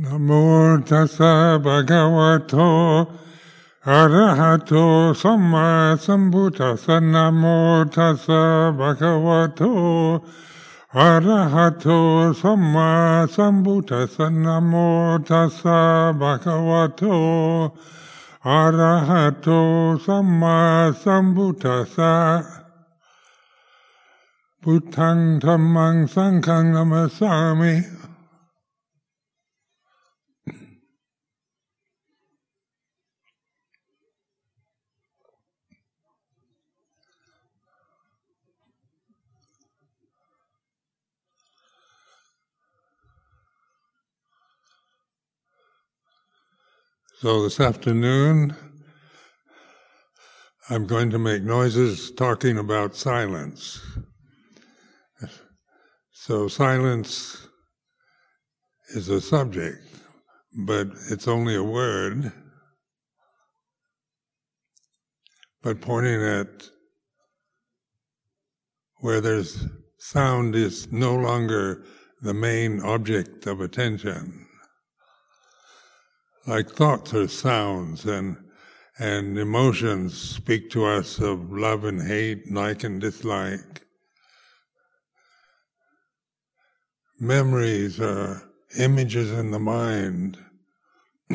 Namo tassa bhagavato arahato samma sambuddhassa. Namo tassa bhagavato arahato samma sambuddhassa. Namo tassa bhagavato arahato samma sambuddhassa. Bhutang tamang sangkang namasami. So this afternoon, I'm going to make noises talking about silence. So silence is a subject, but it's only a word. But pointing at where there's sound is no longer the main object of attention like thoughts are sounds and and emotions speak to us of love and hate, like and dislike. Memories are images in the mind.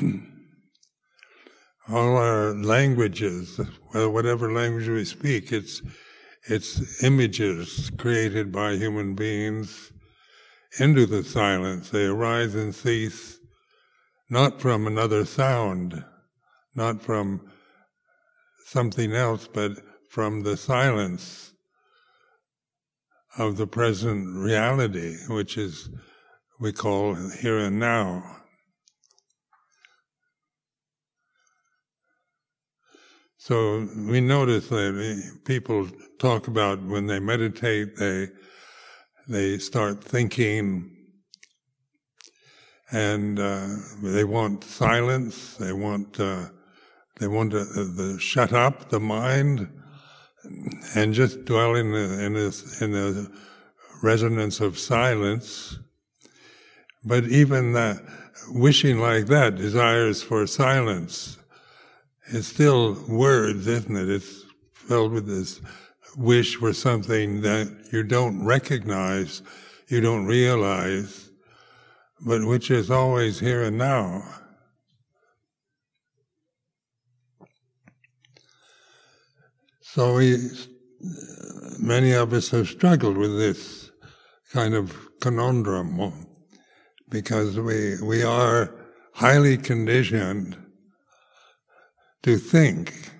All our languages, whatever language we speak, it's it's images created by human beings into the silence. They arise and cease not from another sound, not from something else, but from the silence of the present reality, which is we call here and now. So we notice that people talk about when they meditate, they they start thinking and uh, they want silence. They want uh, they want to, uh, shut up the mind and just dwell in the, in in the resonance of silence. But even that wishing like that, desires for silence, is still words, isn't it? It's filled with this wish for something that you don't recognize, you don't realize but which is always here and now. So we, many of us have struggled with this kind of conundrum because we, we are highly conditioned to think.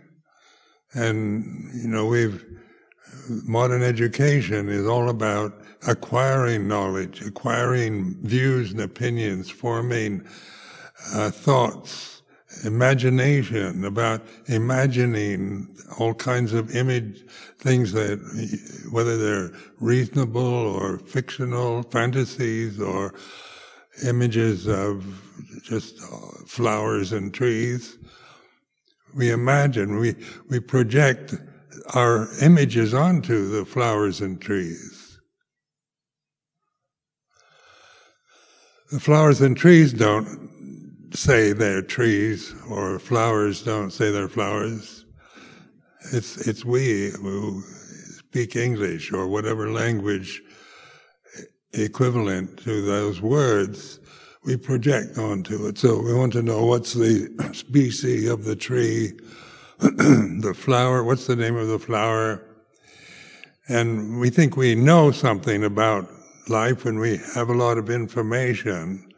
And, you know, we've, modern education is all about acquiring knowledge, acquiring views and opinions, forming uh, thoughts, imagination, about imagining all kinds of image things that, whether they're reasonable or fictional fantasies or images of just uh, flowers and trees. We imagine, we, we project our images onto the flowers and trees. The flowers and trees don't say they're trees, or flowers don't say they're flowers. It's, it's we who speak English or whatever language equivalent to those words we project onto it. So we want to know what's the species of the tree, the flower, what's the name of the flower? And we think we know something about life when we have a lot of information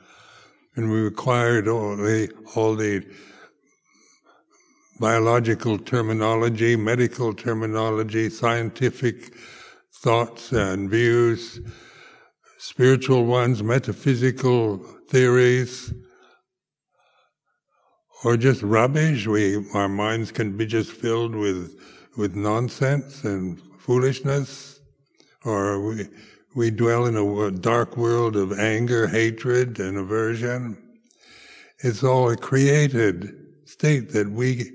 and we acquired all the, all the biological terminology, medical terminology, scientific thoughts and views, spiritual ones, metaphysical theories, or just rubbish. We, our minds can be just filled with, with nonsense and foolishness, or we, we dwell in a dark world of anger, hatred, and aversion. It's all a created state that we,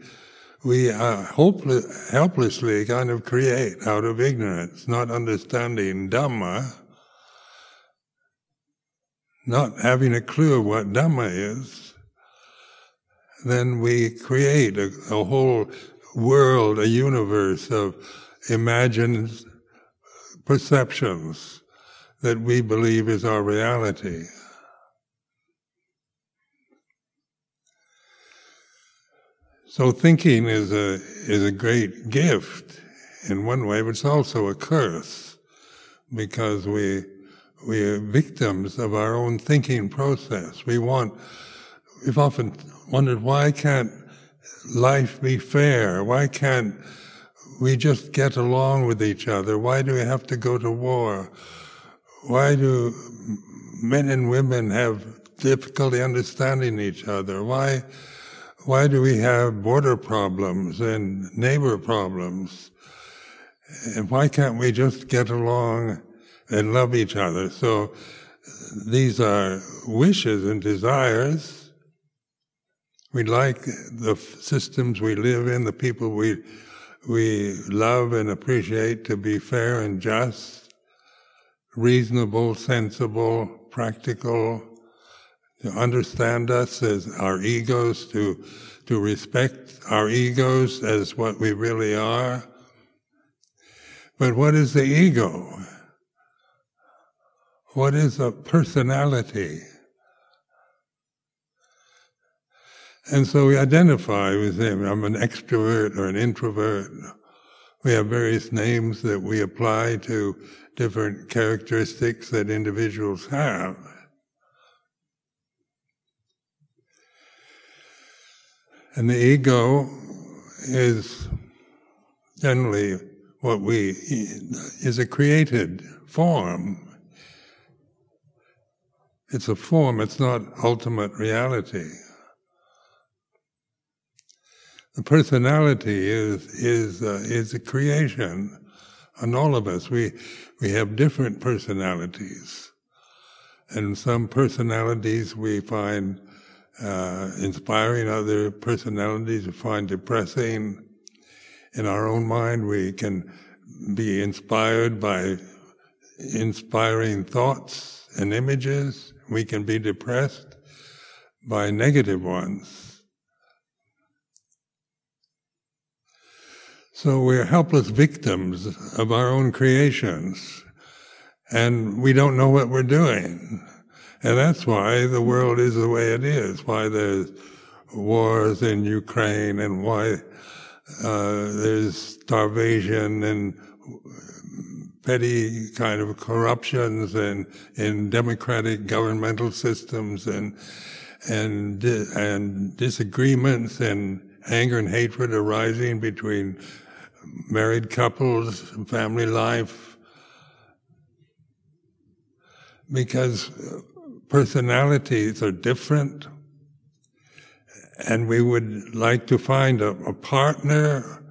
we hopeless, helplessly kind of create out of ignorance, not understanding Dhamma. not having a clue of what Dhamma is, then we create a, a whole world, a universe of imagined perceptions that we believe is our reality. So thinking is a is a great gift in one way, but it's also a curse because we we are victims of our own thinking process. We want we've often wondered why can't life be fair? Why can't we just get along with each other? Why do we have to go to war? Why do men and women have difficulty understanding each other? Why why do we have border problems and neighbor problems? And why can't we just get along and love each other? So these are wishes and desires. We like the systems we live in, the people we we love and appreciate to be fair and just, reasonable, sensible, practical, to understand us as our egos, to, to respect our egos as what we really are. But what is the ego? What is a personality? And so we identify with him. I'm an extrovert or an introvert. We have various names that we apply to different characteristics that individuals have. And the ego is generally what we, is a created form. It's a form, it's not ultimate reality. The personality is, is, uh, is a creation on all of us. We, we have different personalities. And some personalities we find uh, inspiring other personalities we find depressing. In our own mind, we can be inspired by inspiring thoughts and images. We can be depressed by negative ones. So we're helpless victims of our own creations, and we don't know what we're doing. And that's why the world is the way it is, why there's wars in Ukraine and why uh, there's starvation and petty kind of corruptions and in democratic governmental systems and and and disagreements and anger and hatred arising between married couples, family life, because uh, personalities are different, and we would like to find a, a partner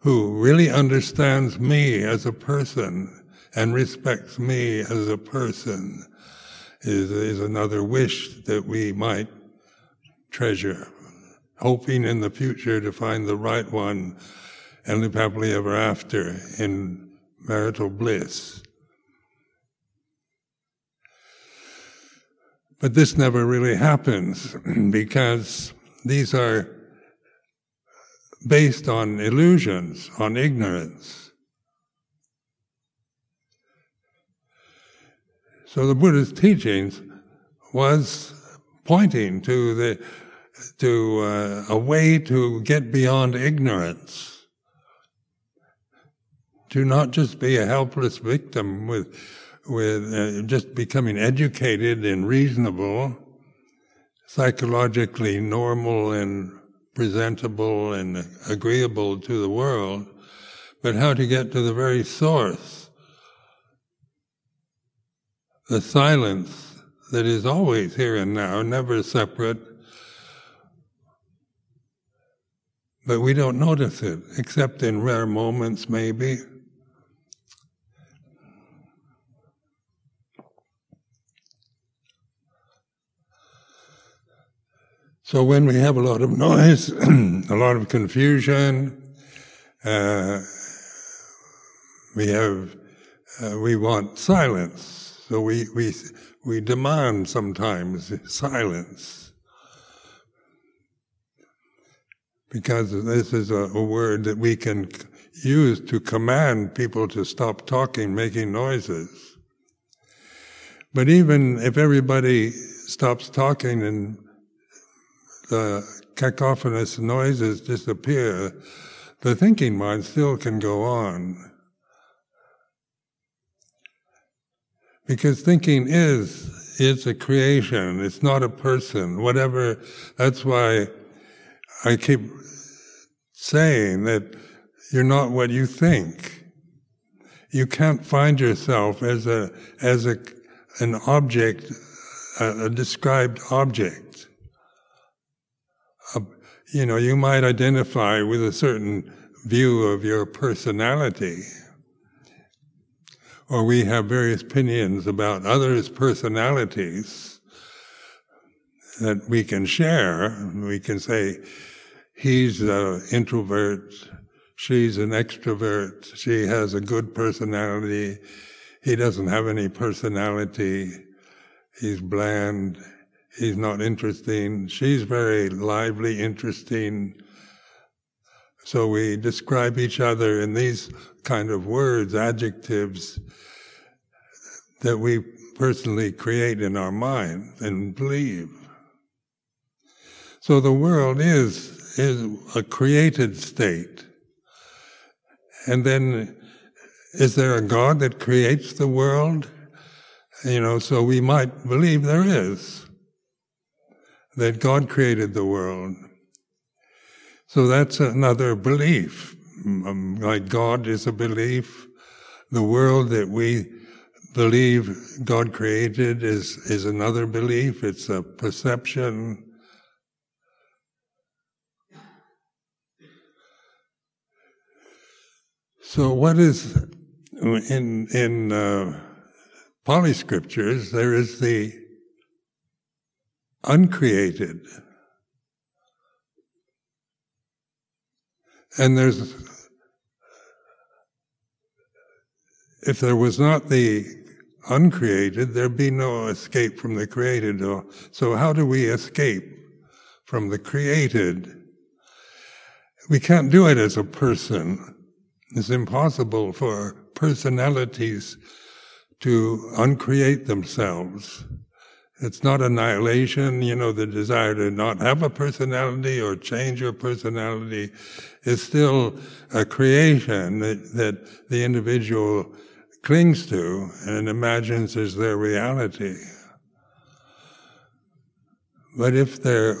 who really understands me as a person and respects me as a person is, is another wish that we might treasure, hoping in the future to find the right one and live happily ever after in marital bliss. But this never really happens because these are based on illusions, on ignorance. So the Buddha's teachings was pointing to the to uh, a way to get beyond ignorance, to not just be a helpless victim with with uh, just becoming educated and reasonable, psychologically normal and presentable and agreeable to the world, but how to get to the very source, the silence that is always here and now, never separate. But we don't notice it, except in rare moments, maybe. So when we have a lot of noise, a lot of confusion, uh, we have, uh, we want silence. So we, we, we demand sometimes silence. Because this is a, a word that we can use to command people to stop talking, making noises. But even if everybody stops talking and the cacophonous noises disappear, the thinking mind still can go on. Because thinking is, is a creation. It's not a person. Whatever, that's why I keep saying that you're not what you think. You can't find yourself as a, as a, an object, a, a described object. You know, you might identify with a certain view of your personality or we have various opinions about others' personalities that we can share. We can say, he's an introvert, she's an extrovert, she has a good personality, he doesn't have any personality, he's bland, he's not interesting, she's very lively, interesting. So we describe each other in these kind of words, adjectives that we personally create in our mind and believe. So the world is, is a created state. And then, is there a God that creates the world? You know, so we might believe there is. That God created the world. So that's another belief. Um, like God is a belief. The world that we believe God created is, is another belief. It's a perception. So what is, in, in, uh, Pali scriptures, there is the uncreated. And there's if there was not the uncreated, there'd be no escape from the created. So how do we escape from the created? We can't do it as a person. It's impossible for personalities to uncreate themselves. It's not annihilation, you know, the desire to not have a personality or change your personality is still a creation that, that the individual clings to and imagines as their reality. But if there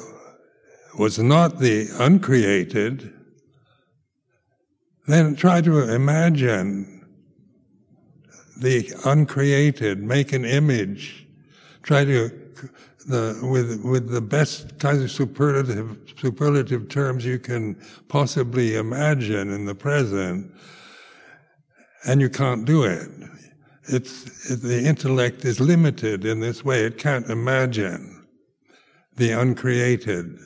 was not the uncreated, then try to imagine the uncreated, make an image, try to the, with with the best kind of superlative superlative terms you can possibly imagine in the present and you can't do it. It's, the intellect is limited in this way. It can't imagine the uncreated.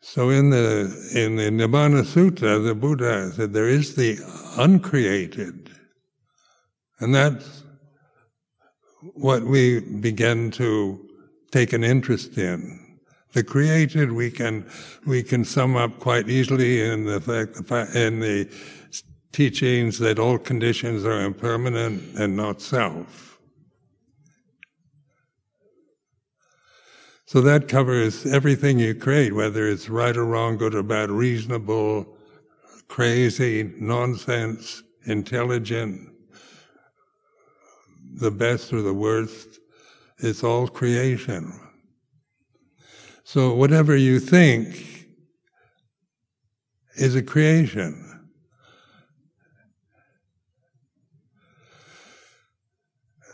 So in the in the Nibbana Sutta, the Buddha said there is the uncreated, and that's what we begin to take an interest in. The created we can we can sum up quite easily in the fact in the teachings that all conditions are impermanent and not self. So that covers everything you create, whether it's right or wrong, good or bad, reasonable, crazy, nonsense, intelligent, the best or the worst. It's all creation. So whatever you think is a creation.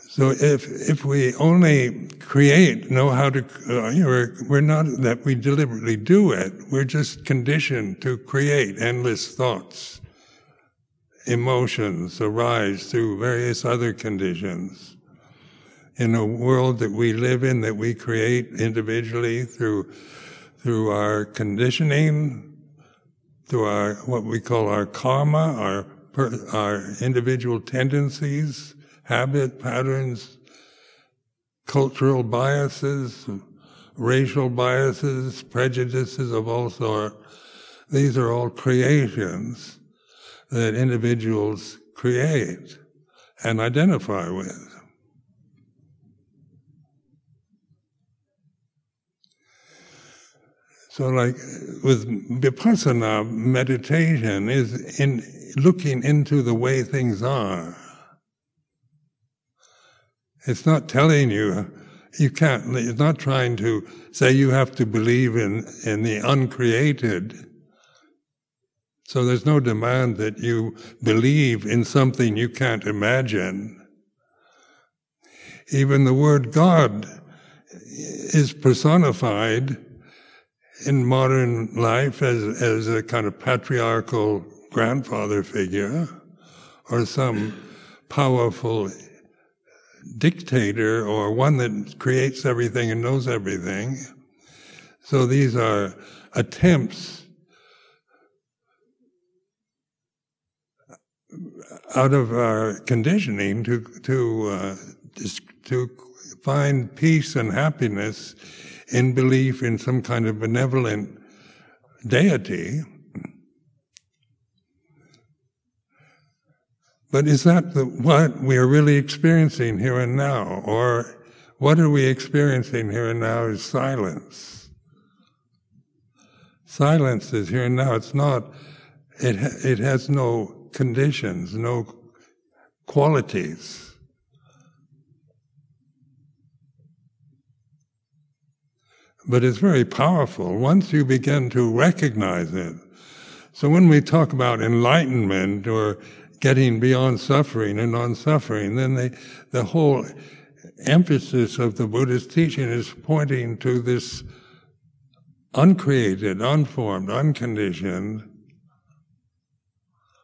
So if if we only create, know how to, uh, we're, we're not that we deliberately do it. We're just conditioned to create endless thoughts, emotions arise through various other conditions in a world that we live in, that we create individually through, through our conditioning, through our, what we call our karma, our our individual tendencies, habit patterns, cultural biases, racial biases, prejudices of all sorts. These are all creations that individuals create and identify with. So, like with vipassana, meditation is in looking into the way things are. It's not telling you, you can't, it's not trying to say you have to believe in, in the uncreated. So there's no demand that you believe in something you can't imagine. Even the word God is personified in modern life as, as a kind of patriarchal grandfather figure or some powerful dictator or one that creates everything and knows everything. So these are attempts out of our conditioning to to uh, to find peace and happiness in belief in some kind of benevolent deity. But is that the, what we are really experiencing here and now? Or what are we experiencing here and now is silence. Silence is here and now. It's not, it, it has no conditions, no qualities. but it's very powerful once you begin to recognize it. So when we talk about enlightenment or getting beyond suffering and non-suffering, then they, the whole emphasis of the Buddhist teaching is pointing to this uncreated, unformed, unconditioned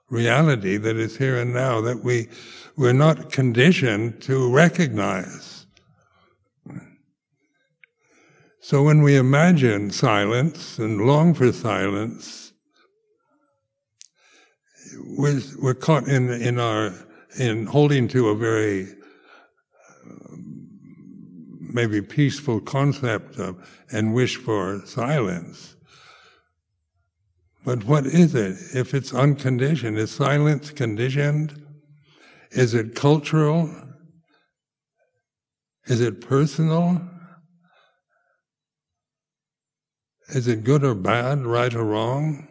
reality that is here and now that we, we're not conditioned to recognize. So when we imagine silence and long for silence, we're, we're caught in, in our, in holding to a very maybe peaceful concept of, and wish for silence. But what is it? If it's unconditioned, is silence conditioned? Is it cultural? Is it personal? Is it good or bad, right or wrong?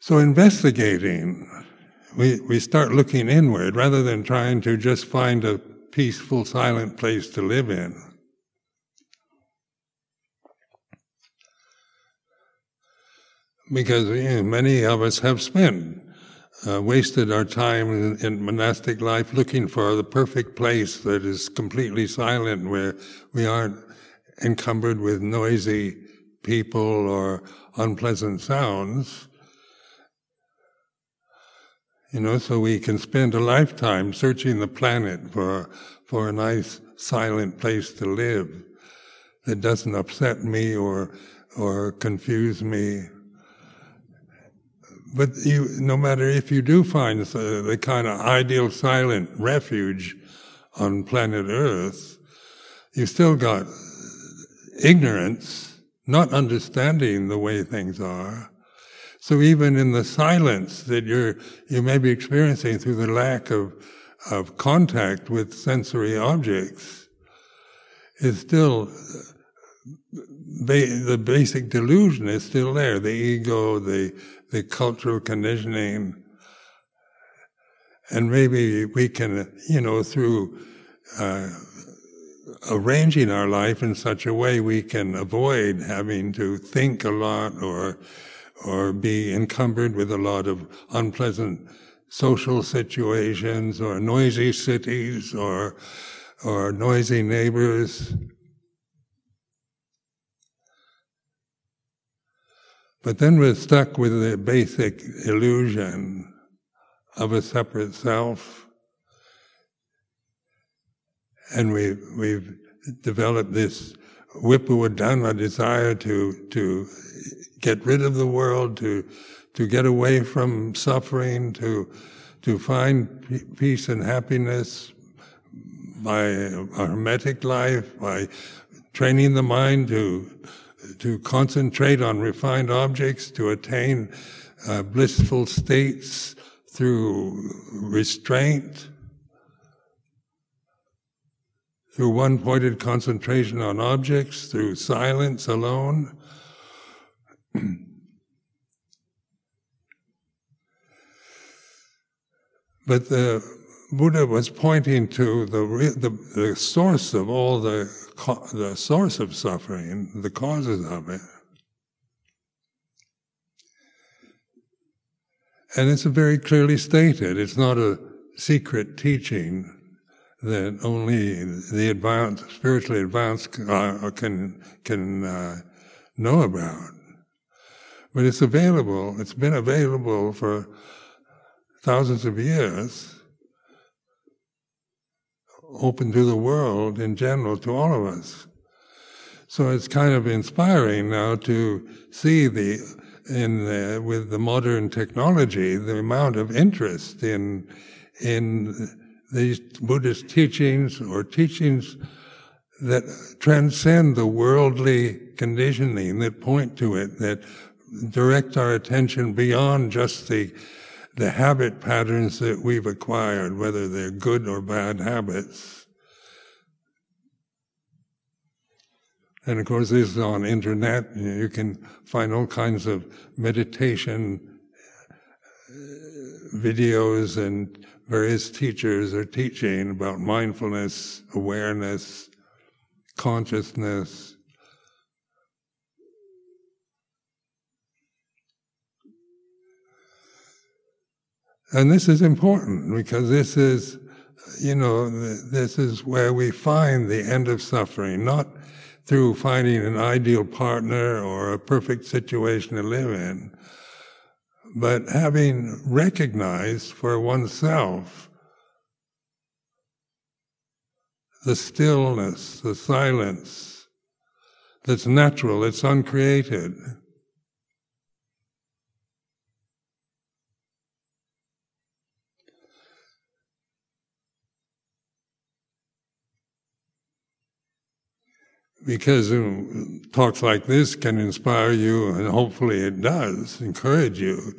So investigating, we, we start looking inward rather than trying to just find a peaceful, silent place to live in. Because you know, many of us have spent uh, wasted our time in, in, monastic life looking for the perfect place that is completely silent, where we aren't encumbered with noisy people or unpleasant sounds. You know, so we can spend a lifetime searching the planet for for a nice silent place to live that doesn't upset me or or confuse me but you, no matter if you do find the, the kind of ideal silent refuge on planet Earth, you've still got ignorance, not understanding the way things are. So even in the silence that you're, you may be experiencing through the lack of, of contact with sensory objects, is still, the basic delusion is still there. The ego, the, the cultural conditioning. And maybe we can, you know, through uh, arranging our life in such a way we can avoid having to think a lot or or be encumbered with a lot of unpleasant social situations or noisy cities or or noisy neighbors. But then we're stuck with the basic illusion of a separate self. And we, we've developed this vibhava tanha desire to, to get rid of the world, to, to get away from suffering, to, to find peace and happiness by a hermetic life, by training the mind to, to concentrate on refined objects, to attain uh, blissful states through restraint, through one pointed concentration on objects, through silence alone. but the Buddha was pointing to the, the, the source of all the, the source of suffering, the causes of it. And it's very clearly stated. It's not a secret teaching that only the advanced, spiritually advanced uh, can can uh, know about. But it's available. It's been available for thousands of years, open to the world in general, to all of us. So it's kind of inspiring now to see the in the, with the modern technology the amount of interest in in these Buddhist teachings or teachings that transcend the worldly conditioning that point to it, that direct our attention beyond just the the habit patterns that we've acquired, whether they're good or bad habits. And of course, this is on internet. You can find all kinds of meditation uh, videos and various teachers are teaching about mindfulness, awareness, consciousness. And this is important because this is, you know, this is where we find the end of suffering, not through finding an ideal partner or a perfect situation to live in, but having recognized for oneself the stillness, the silence that's natural, it's uncreated. Because talks like this can inspire you, and hopefully it does encourage you.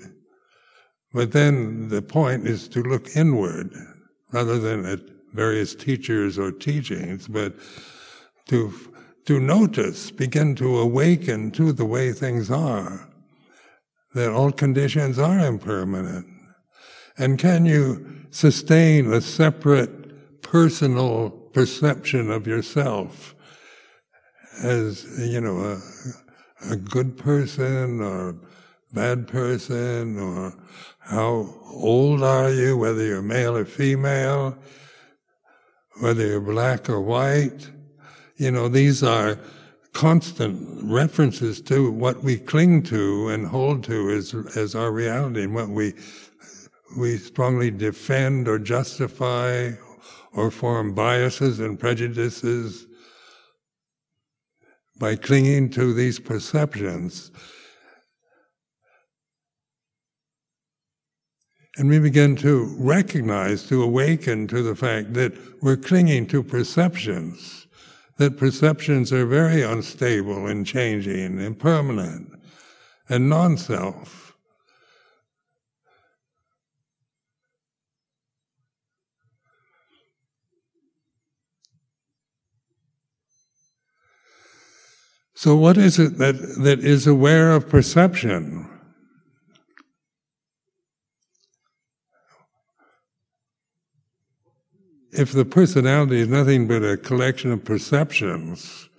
But then the point is to look inward rather than at various teachers or teachings, but to to notice, begin to awaken to the way things are, that all conditions are impermanent. And can you sustain a separate personal perception of yourself as you know a, a good person or bad person or how old are you, whether you're male or female, whether you're black or white. You know, these are constant references to what we cling to and hold to as, as our reality and what we, we strongly defend or justify or form biases and prejudices by clinging to these perceptions. And we begin to recognize, to awaken to the fact that we're clinging to perceptions, that perceptions are very unstable and changing, impermanent, and non self. So, what is it that, that is aware of perception? If the personality is nothing but a collection of perceptions,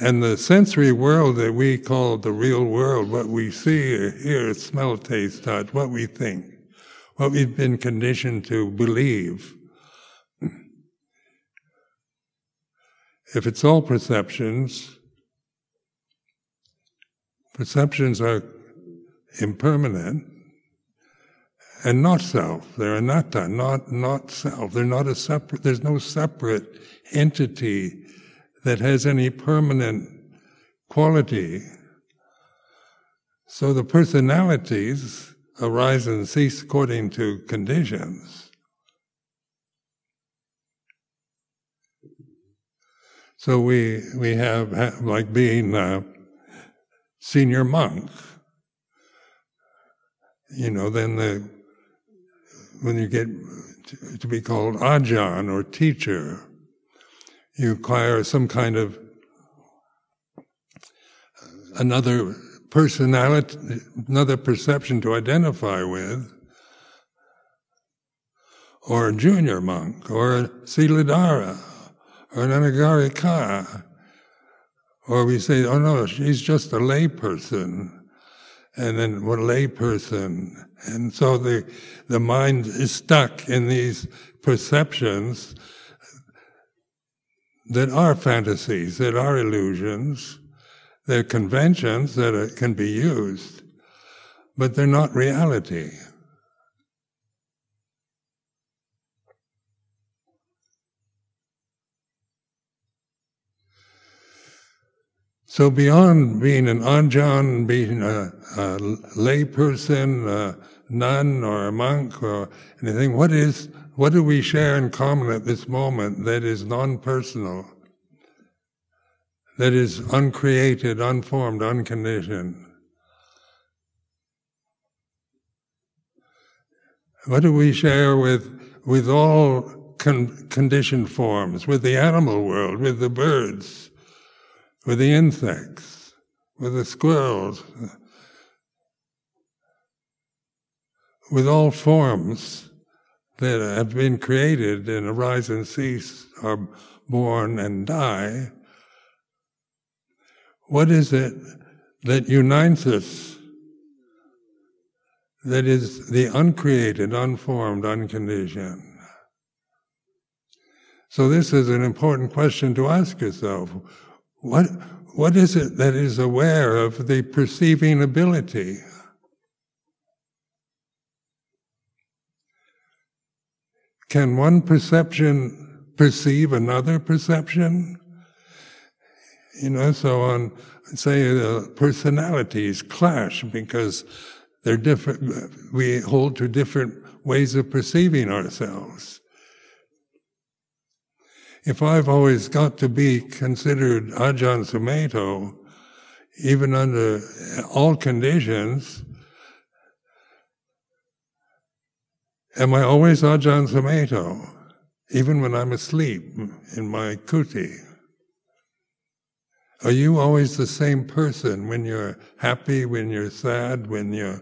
and the sensory world that we call the real world, what we see, hear, smell, taste, touch, what we think, what we've been conditioned to believe, if it's all perceptions, Perceptions are impermanent and not self. They're anatta, not, not self. They're not a separate, there's no separate entity that has any permanent quality. So the personalities arise and cease according to conditions. So we we have like being a senior monk. You know, then the when you get to be called Ajahn or teacher, you acquire some kind of another personality, another perception to identify with, or a junior monk, or a Siladhara, or an Anagarika. Or we say, oh no, she's just a lay person. And then what lay person. And so the, the mind is stuck in these perceptions that are fantasies, that are illusions, they're conventions that can be used, but they're not reality. So beyond being an ajahn, being a, a layperson, a nun or a monk or anything, what is what do we share in common at this moment that is non-personal, that is uncreated, unformed, unconditioned? What do we share with with all con- conditioned forms, with the animal world, with the birds? With the insects, with the squirrels, with all forms that have been created and arise and cease, are born and die. What is it that unites us? That is the uncreated, unformed, unconditioned. So this is an important question to ask yourself. What, what is it that is aware of the perceiving ability? Can one perception perceive another perception? You know, so on, say, the personalities clash because they're different, we hold to different ways of perceiving ourselves if I've always got to be considered Ajahn Sumedho, even under all conditions, am I always Ajahn Sumedho, even when I'm asleep in my kuti? Are you always the same person when you're happy, when you're sad, when you're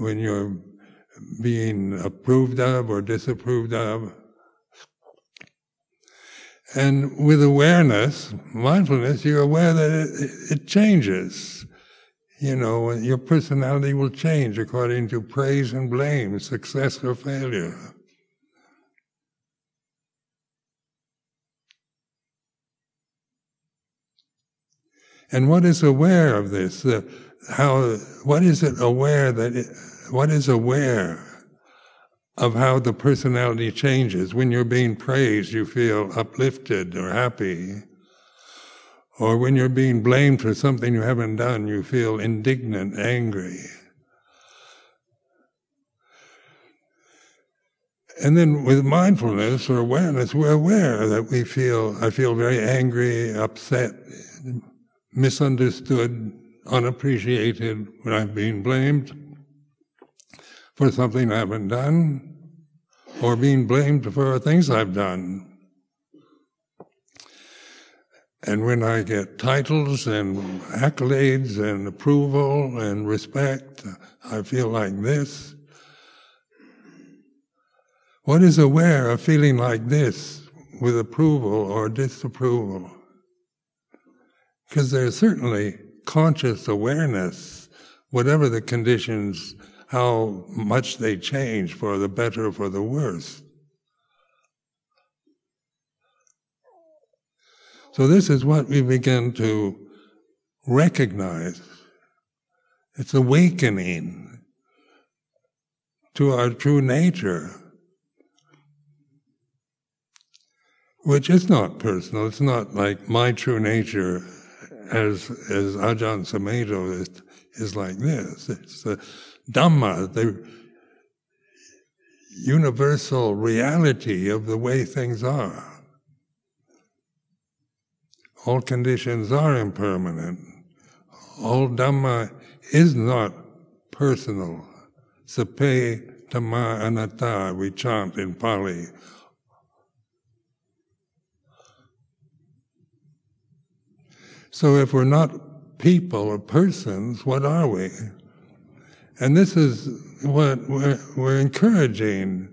when you're being approved of or disapproved of? And with awareness, mindfulness, you're aware that it, it, changes. You know, your personality will change according to praise and blame, success or failure. And what is aware of this? How? What is it aware that? It, what is aware? Of how the personality changes. When you're being praised, you feel uplifted or happy. Or when you're being blamed for something you haven't done, you feel indignant, angry. And then with mindfulness or awareness, we're aware that we feel, I feel very angry, upset, misunderstood, unappreciated when I'm being blamed for something I haven't done or being blamed for things I've done. And when I get titles and accolades and approval and respect, I feel like this. What is aware of feeling like this with approval or disapproval? Because there's certainly conscious awareness, whatever the conditions how much they change for the better for the worse. So, this is what we begin to recognize. It's awakening to our true nature. which is not personal. It's not like my true nature as, as Ajahn Sumedho is, is like this. It's the Dhamma, the universal reality of the way things are. All conditions are impermanent. All Dhamma is not personal. Sabbe Dhamma Anatta, we chant in Pali. So if we're not people or persons, what are we? And this is what we're, we're encouraging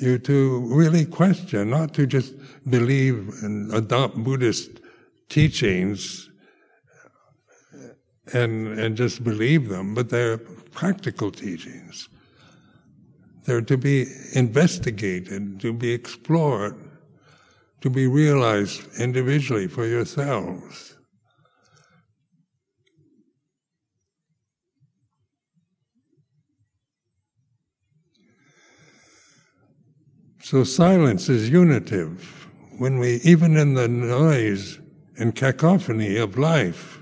you to really question, not to just believe and adopt Buddhist teachings and, and just believe them, but they're practical teachings. They're to be investigated, to be explored, to be realized individually for yourselves. So silence is unitive. When we, even in the noise and cacophony of life,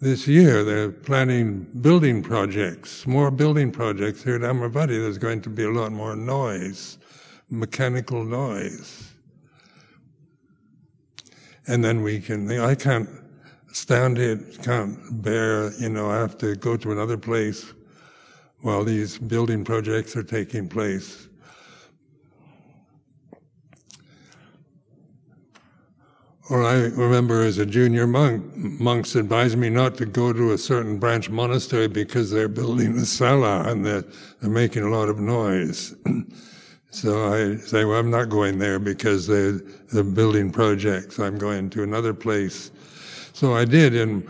this year they're planning building projects, more building projects here at Amaravati. There's going to be a lot more noise, mechanical noise. And then we can, I can't stand it, can't bear, you know, I have to go to another place while these building projects are taking place. Or I remember as a junior monk, monks advised me not to go to a certain branch monastery because they're building a sala and they're, they're making a lot of noise. so I say, well, I'm not going there because they're, they're building projects. I'm going to another place. So I did, and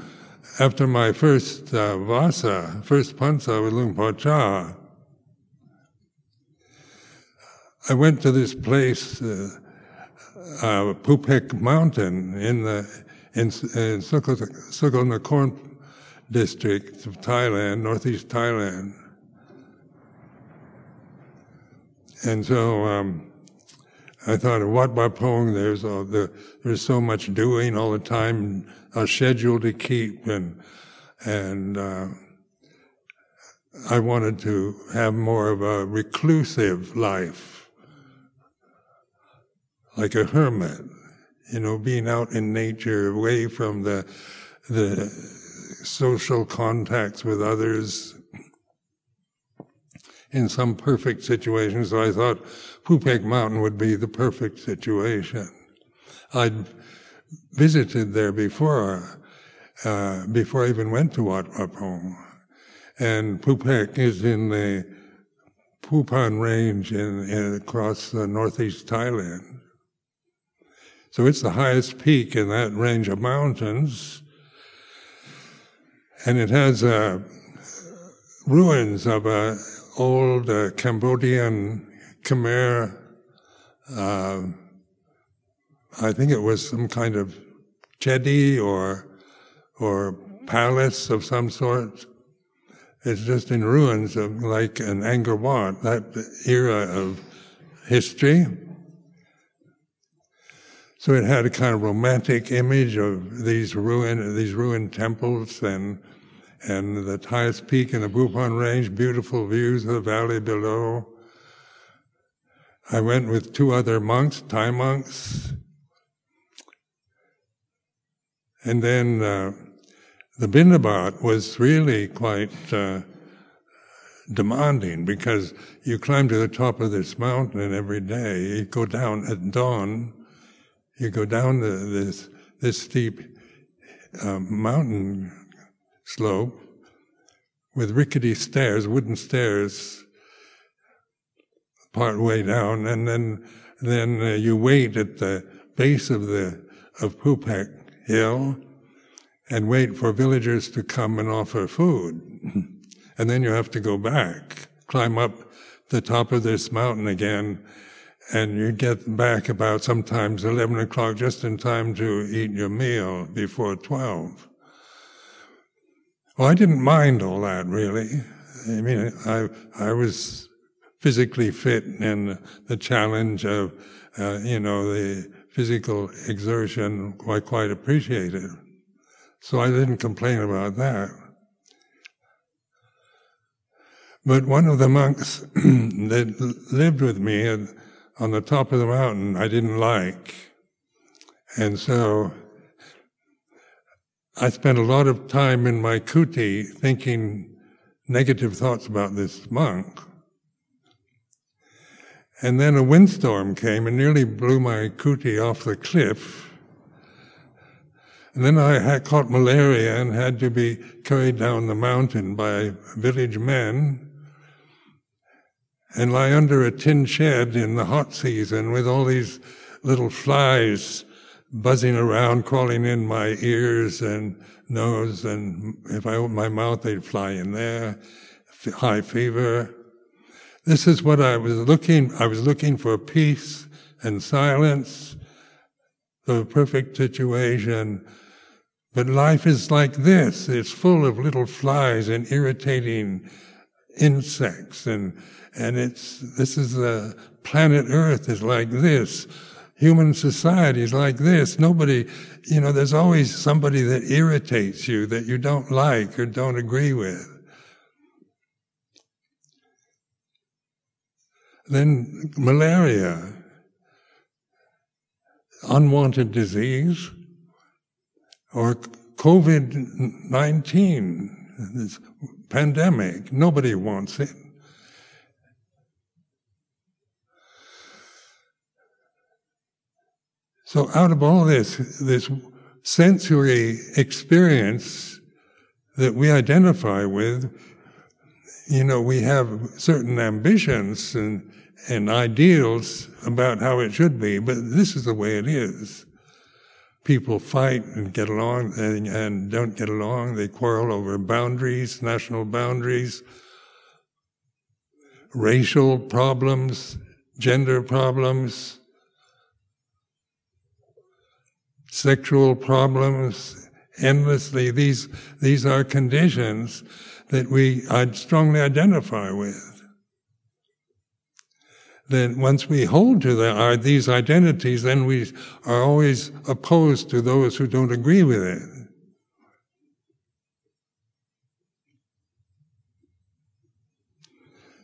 after my first uh, vasa, first pansa with Luang Por Chah, I went to this place. Uh, uh, Phupek Mountain in the in, in Sukhon district of Thailand, northeast Thailand. And so um, I thought, Wat Pah Pong, there's, all the, there's so much doing all the time, a schedule to keep, and, and uh, I wanted to have more of a reclusive life like a hermit, you know, being out in nature, away from the the social contacts with others in some perfect situation. So I thought Phupek Mountain would be the perfect situation. I'd visited there before, uh, before I even went to Wat Pah Pong. And Phupek is in the Phupan Range in, in across northeast Thailand. So it's the highest peak in that range of mountains. And it has uh, ruins of an old uh, Cambodian Khmer, uh, I think it was some kind of chedi or, or palace of some sort. It's just in ruins of like an Angkor Wat, that era of history. So it had a kind of romantic image of these ruined, these ruined temples and, and the highest peak in the Phupan Range, beautiful views of the valley below. I went with two other monks, Thai monks. And then uh, the Bindabat was really quite uh, demanding because you climb to the top of this mountain every day. You go down at dawn you go down the, this this steep uh, mountain slope with rickety stairs, wooden stairs, part way down, and then then uh, you wait at the base of the of Phupek Hill and wait for villagers to come and offer food, and then you have to go back, climb up the top of this mountain again and you get back about sometimes 11 o'clock just in time to eat your meal before 12. Well, I didn't mind all that really. I mean, I, I was physically fit and the challenge of, uh, you know, the physical exertion I quite appreciated. So I didn't complain about that. But one of the monks that lived with me on the top of the mountain I didn't like. And so I spent a lot of time in my kuti thinking negative thoughts about this monk. And then a windstorm came and nearly blew my kuti off the cliff. And then I had caught malaria and had to be carried down the mountain by village men and lie under a tin shed in the hot season with all these little flies buzzing around, crawling in my ears and nose, and if I open my mouth, they'd fly in there. High fever. This is what I was looking. I was looking for peace and silence, the perfect situation. But life is like this. It's full of little flies and irritating insects and and it's this is the planet Earth is like this human society is like this. Nobody, you know, there's always somebody that irritates you that you don't like or don't agree with. Then malaria, unwanted disease, or COVID 19, this pandemic. Nobody wants it. So out of all this, this sensory experience that we identify with, you know, we have certain ambitions and, and ideals about how it should be, but this is the way it is. People fight and get along and, and don't get along. They quarrel over boundaries, national boundaries, racial problems, gender problems, sexual problems, endlessly. These, these are conditions that we I'd strongly identify with. Then once we hold to the, our, these identities, then we are always opposed to those who don't agree with it.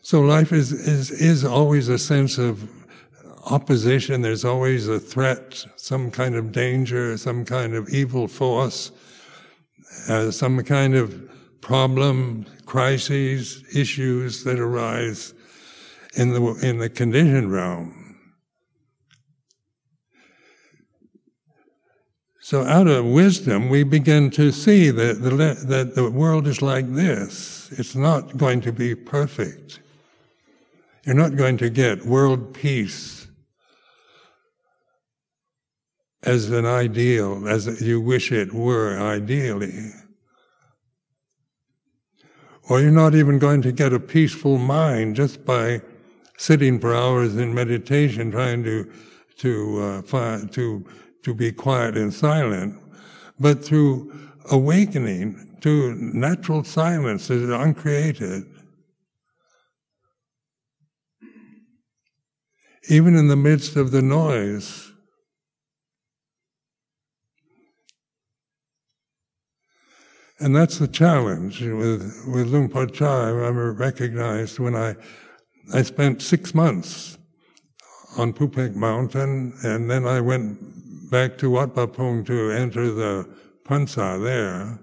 So life is, is, is always a sense of opposition, there's always a threat, some kind of danger, some kind of evil force, uh, some kind of problem, crises, issues that arise in the, in the conditioned realm. So out of wisdom, we begin to see that the, that the world is like this. It's not going to be perfect. You're not going to get world peace as an ideal, as you wish it were ideally. Or you're not even going to get a peaceful mind just by sitting for hours in meditation trying to, to, uh, to, to be quiet and silent, but through awakening to natural silence that is uncreated. Even in the midst of the noise, And that's the challenge with, with Luang Por I remember recognized when I, I spent six months on Phuphek Mountain, and then I went back to Wat Pah Pong to enter the Phonsa there.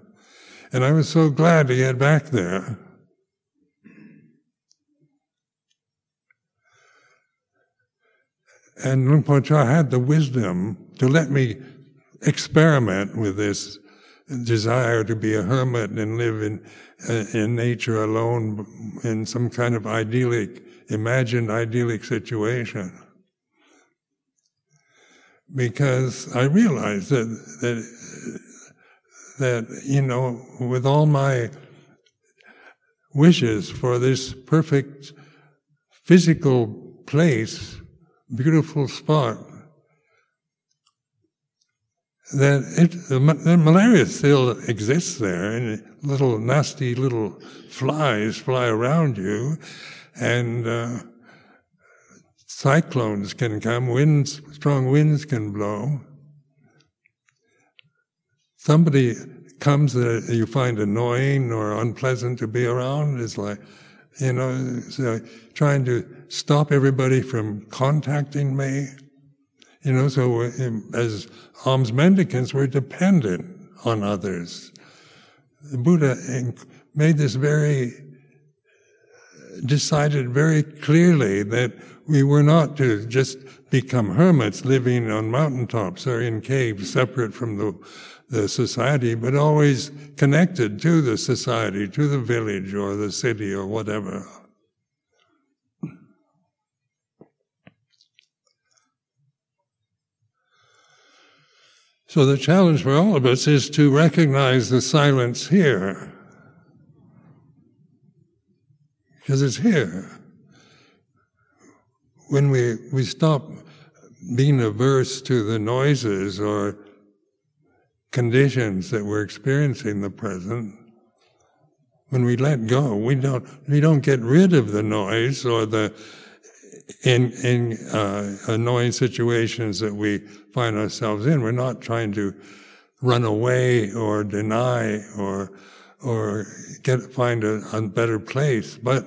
And I was so glad to get back there. And Luang Por Chah had the wisdom to let me experiment with this desire to be a hermit and live in uh, in nature alone in some kind of idyllic, imagined idyllic situation. Because I realized that that that you know, with all my wishes for this perfect physical place, beautiful spot, that it, the, the, malaria still exists there, and little nasty little flies fly around you, and uh, cyclones can come, winds, strong winds can blow. Somebody comes that you find annoying or unpleasant to be around is like, you know, so trying to stop everybody from contacting me. You know, so um, as alms mendicants, we're dependent on others. The Buddha um, made this very, decided very clearly that we were not to just become hermits living on mountaintops or in caves separate from the the society, but always connected to the society, to the village or the city or whatever. So the challenge for all of us is to recognize the silence here. Because it's here. When we, we stop being averse to the noises or conditions that we're experiencing in the present, when we let go, we don't we don't get rid of the noise or the in in uh, annoying situations that we find ourselves in. We're not trying to run away or deny or or get find a, a better place, but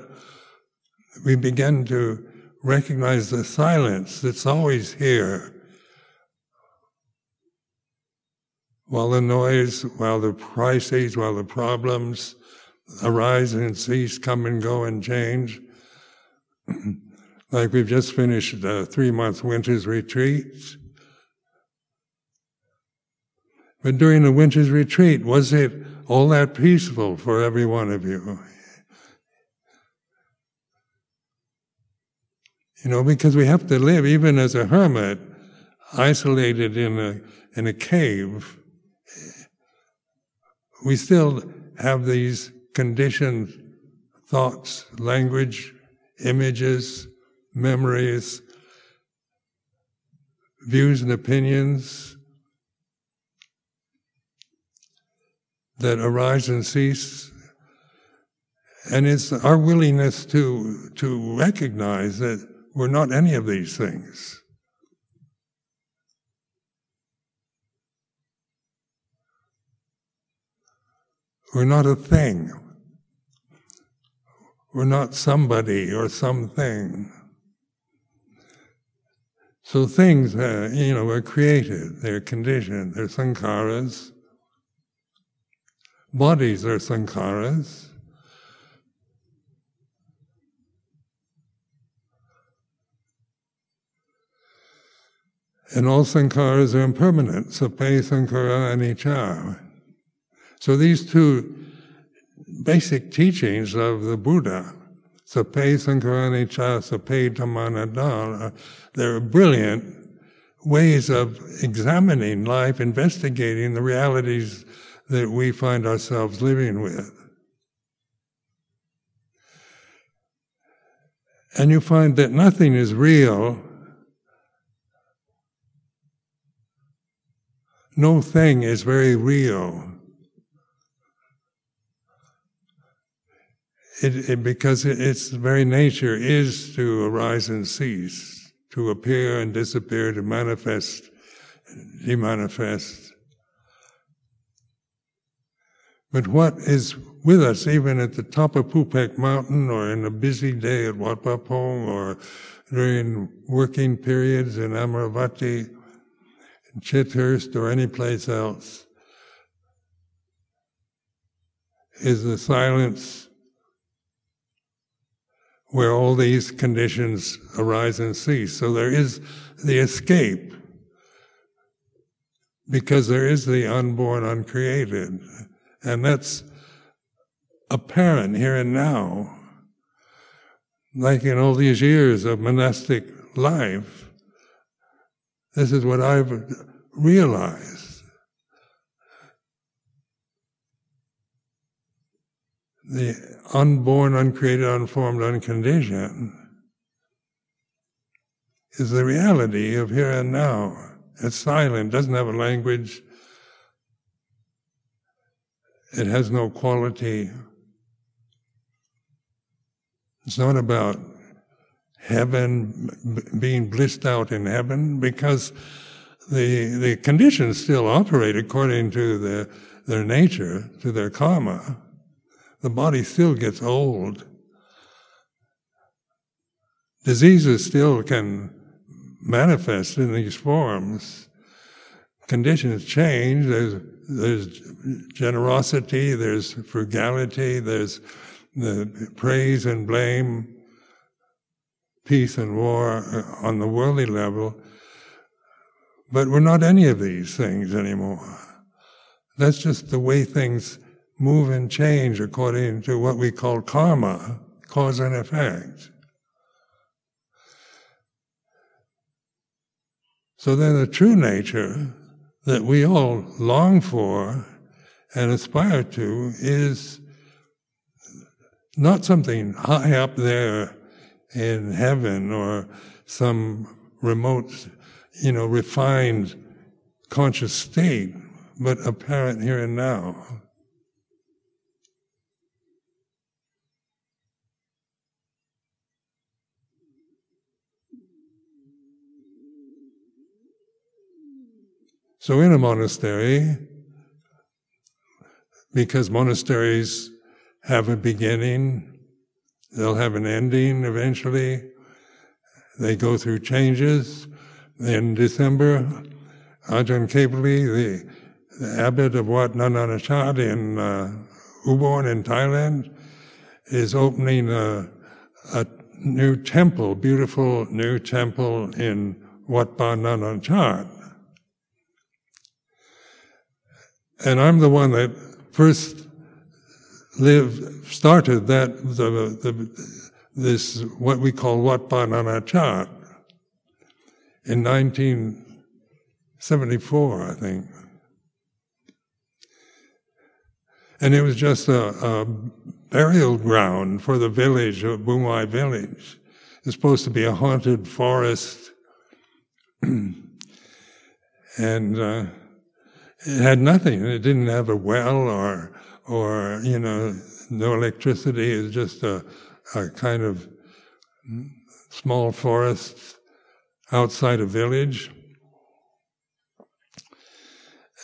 we begin to recognize the silence that's always here while the noise, while the crises, while the problems arise and cease, come and go and change. like we've just finished a three month winter's retreat. But during the winter's retreat, was it all that peaceful for every one of you? You know, because we have to live, even as a hermit, isolated in a, in a cave we still have these conditioned thoughts, language, images, memories, views and opinions that arise and cease. And it's our willingness to, to recognize that we're not any of these things. We're not a thing. We're not somebody or something. So things, uh, you know, are created, they're conditioned, they're sankharas. Bodies are sankharas. And all sankharas are impermanent, sabbe sankhara anicca. So these two basic teachings of the Buddha, Sabbe Sankhara Anicca, Sape Dhammanada, uh, they're brilliant ways of examining life, investigating the realities that we find ourselves living with. And you find that nothing is real. No thing is very real. It, it, because it, its very nature is to arise and cease, to appear and disappear, to manifest, demanifest. But what is with us, even at the top of Phupek Mountain, or in a busy day at Wat Pah Pong, or during working periods in Amaravati, in Chithurst, or any place else, is the silence where all these conditions arise and cease. So there is the escape because there is the unborn, uncreated. And that's apparent here and now. Like in all these years of monastic life, this is what I've realized. The unborn, uncreated, unformed, unconditioned is the reality of here and now. It's silent, doesn't have a language, it has no quality. It's not about heaven, being blissed out in heaven, because the the conditions still operate according to their their nature, to their karma. The body still gets old. Diseases still can manifest in these forms. Conditions change. There's there's generosity. There's frugality. There's the praise and blame, peace and war uh, on the worldly level. But we're not any of these things anymore. That's just the way things move and change according to what we call karma, cause and effect. So then the true nature that we all long for and aspire to is not something high up there in heaven or some remote, you know, refined conscious state, but apparent here and now. So in a monastery, because monasteries have a beginning, they'll have an ending eventually. They go through changes. In December, Ajahn Kevali, the, the abbot of Wat Pananachat in uh, Ubon in Thailand, is opening a, a new temple, beautiful new temple in Wat Pananachat. And I'm the one that first lived, started that, the, the, this, what we call Wat Pananachat in 1974, I think. And it was just a, a burial ground for the village of Bung Wai village. It's supposed to be a haunted forest. and, uh, it had nothing. It didn't have a well or, or, you know, no electricity. It's just a, a kind of small forest outside a village.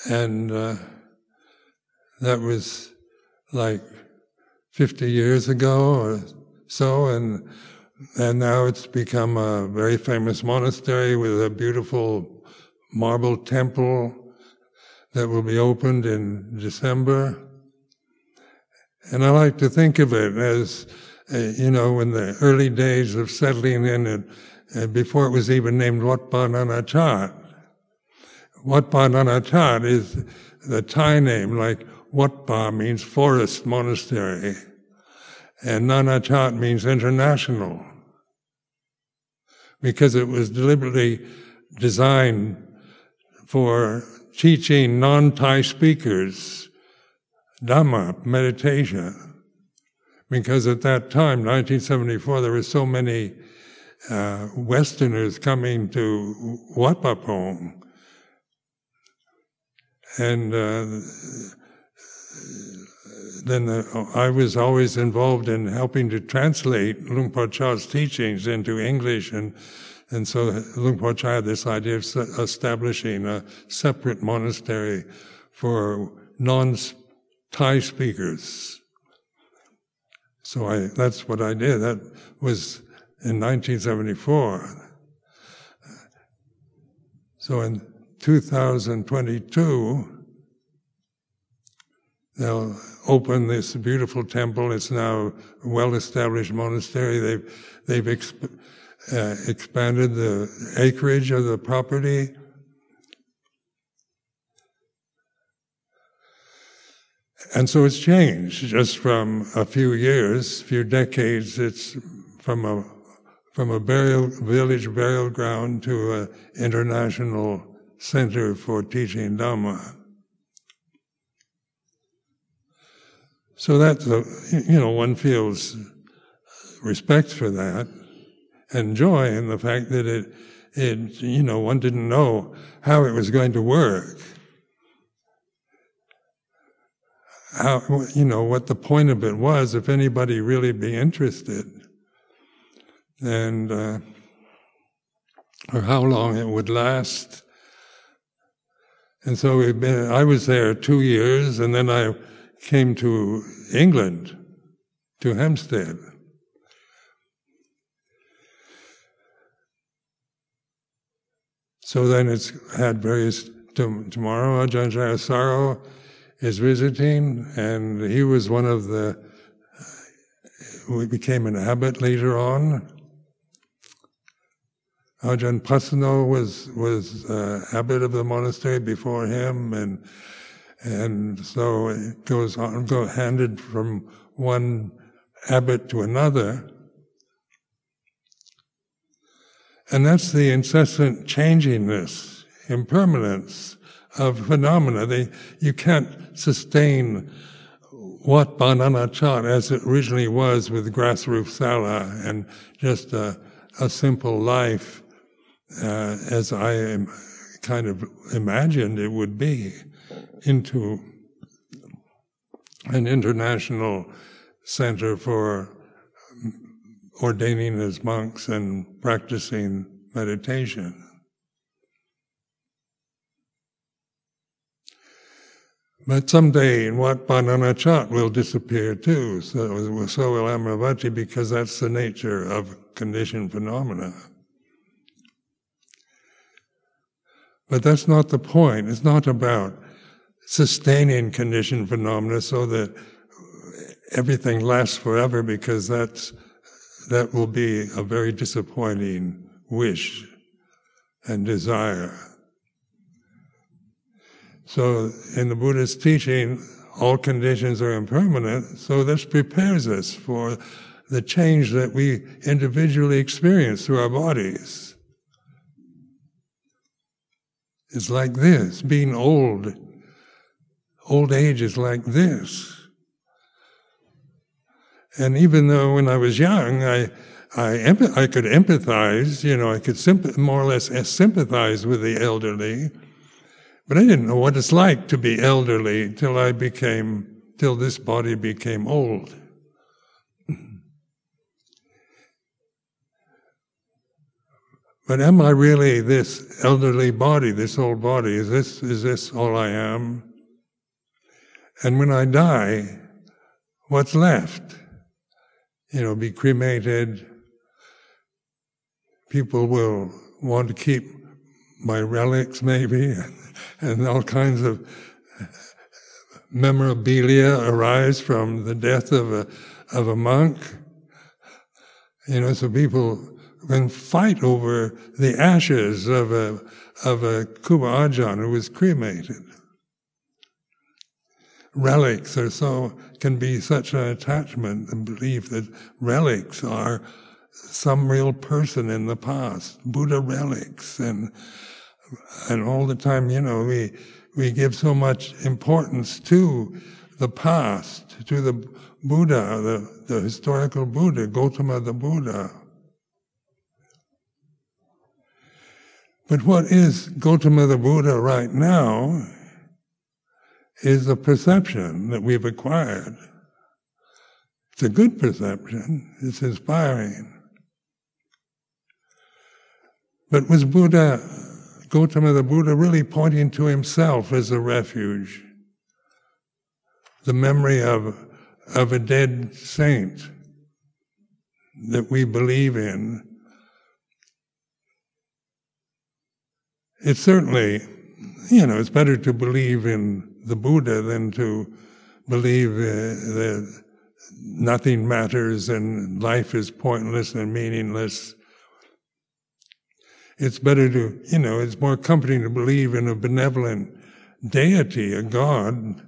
And uh, that was like 50 years ago or so, and and now it's become a very famous monastery with a beautiful marble temple that will be opened in December. And I like to think of it as, uh, you know, in the early days of settling in it, uh, before it was even named Wat Pananachat. Wat Pananachat is the Thai name, like Wat Pa means forest monastery, and Nanachat means international, because it was deliberately designed for teaching non-Thai speakers Dhamma, meditation. Because at that time, 1974, there were so many uh, Westerners coming to Wat Pah Pong. And uh, then the, I was always involved in helping to translate Luang Por Chah's teachings into English and and so Luang Por Chah had this idea of establishing a separate monastery for non-Thai speakers. So I, that's what I did. That was in 1974. So in 2022, they'll open this beautiful temple. It's now a well-established monastery. They've, they've exp- uh, expanded the acreage of the property. And so it's changed just from a few years, few decades. It's from a from a burial village burial ground to an international center for teaching Dhamma. So that's a, you know one feels respect for that and joy in the fact that it, it, you know, one didn't know how it was going to work. How, you know, what the point of it was, if anybody really be interested. and uh, or how long it would last. And so we've been, I was there two years, and then I came to England, to Hampstead. So then it's had various, tomorrow Ajahn Jayasaro is visiting, and he was one of the, we became an abbot later on. Ajahn Pasanno was was uh, abbot of the monastery before him, and and so it goes on, go handed from one abbot to another. And that's the incessant changingness, impermanence of phenomena. They, you can't sustain what banana Nanachat as it originally was with grass roof sala and just a, a simple life uh, as I kind of imagined it would be into an international center for ordaining as monks and practicing meditation. But someday in Wat Pah Nanachat will disappear too, so, so will Amaravati because that's the nature of conditioned phenomena. But that's not the point. It's not about sustaining conditioned phenomena so that everything lasts forever because that's, that will be a very disappointing wish and desire. So in the Buddhist teaching, all conditions are impermanent, so this prepares us for the change that we individually experience through our bodies It's like this. Being old, old age is like this. And even though when I was young, I, I, I could empathize, you know, I could sympath- more or less uh, sympathize with the elderly, but I didn't know what it's like to be elderly till I became, till this body became old. But am I really this elderly body, this old body? Is this, is this all I am? And when I die, what's left? You know, be cremated. People will want to keep my relics, maybe, and all kinds of memorabilia arise from the death of a, of a monk. You know, so people can fight over the ashes of a, of a Kruba Ajahn who was cremated. Relics are so, can be such an attachment and belief that relics are some real person in the past, Buddha relics, and, and all the time, you know, we, we give so much importance to the past, to the Buddha, the, the historical Buddha, Gautama the Buddha. But what is Gautama the Buddha right now is a perception that we've acquired. It's a good perception, it's inspiring. But was Buddha, Gautama the Buddha, really pointing to himself as a refuge? The memory of, of a dead saint that we believe in it's certainly, you know, it's better to believe in the Buddha than to believe uh, that nothing matters and life is pointless and meaningless. It's better to, you know, it's more comforting to believe in a benevolent deity, a God,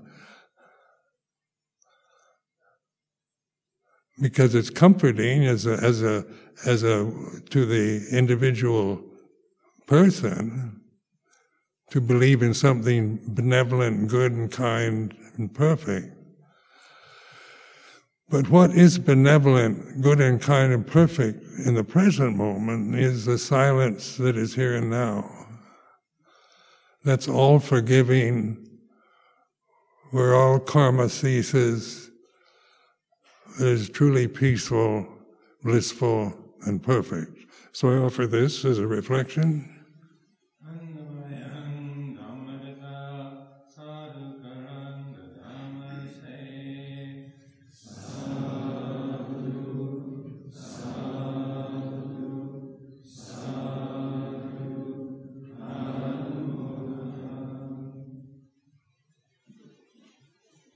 because it's comforting as a, as a, as a, to the individual person to believe in something benevolent, good, and kind, and perfect. But what is benevolent, good, and kind, and perfect in the present moment is the silence that is here and now. That's all forgiving, where all karma ceases, that is truly peaceful, blissful, and perfect. So I offer this as a reflection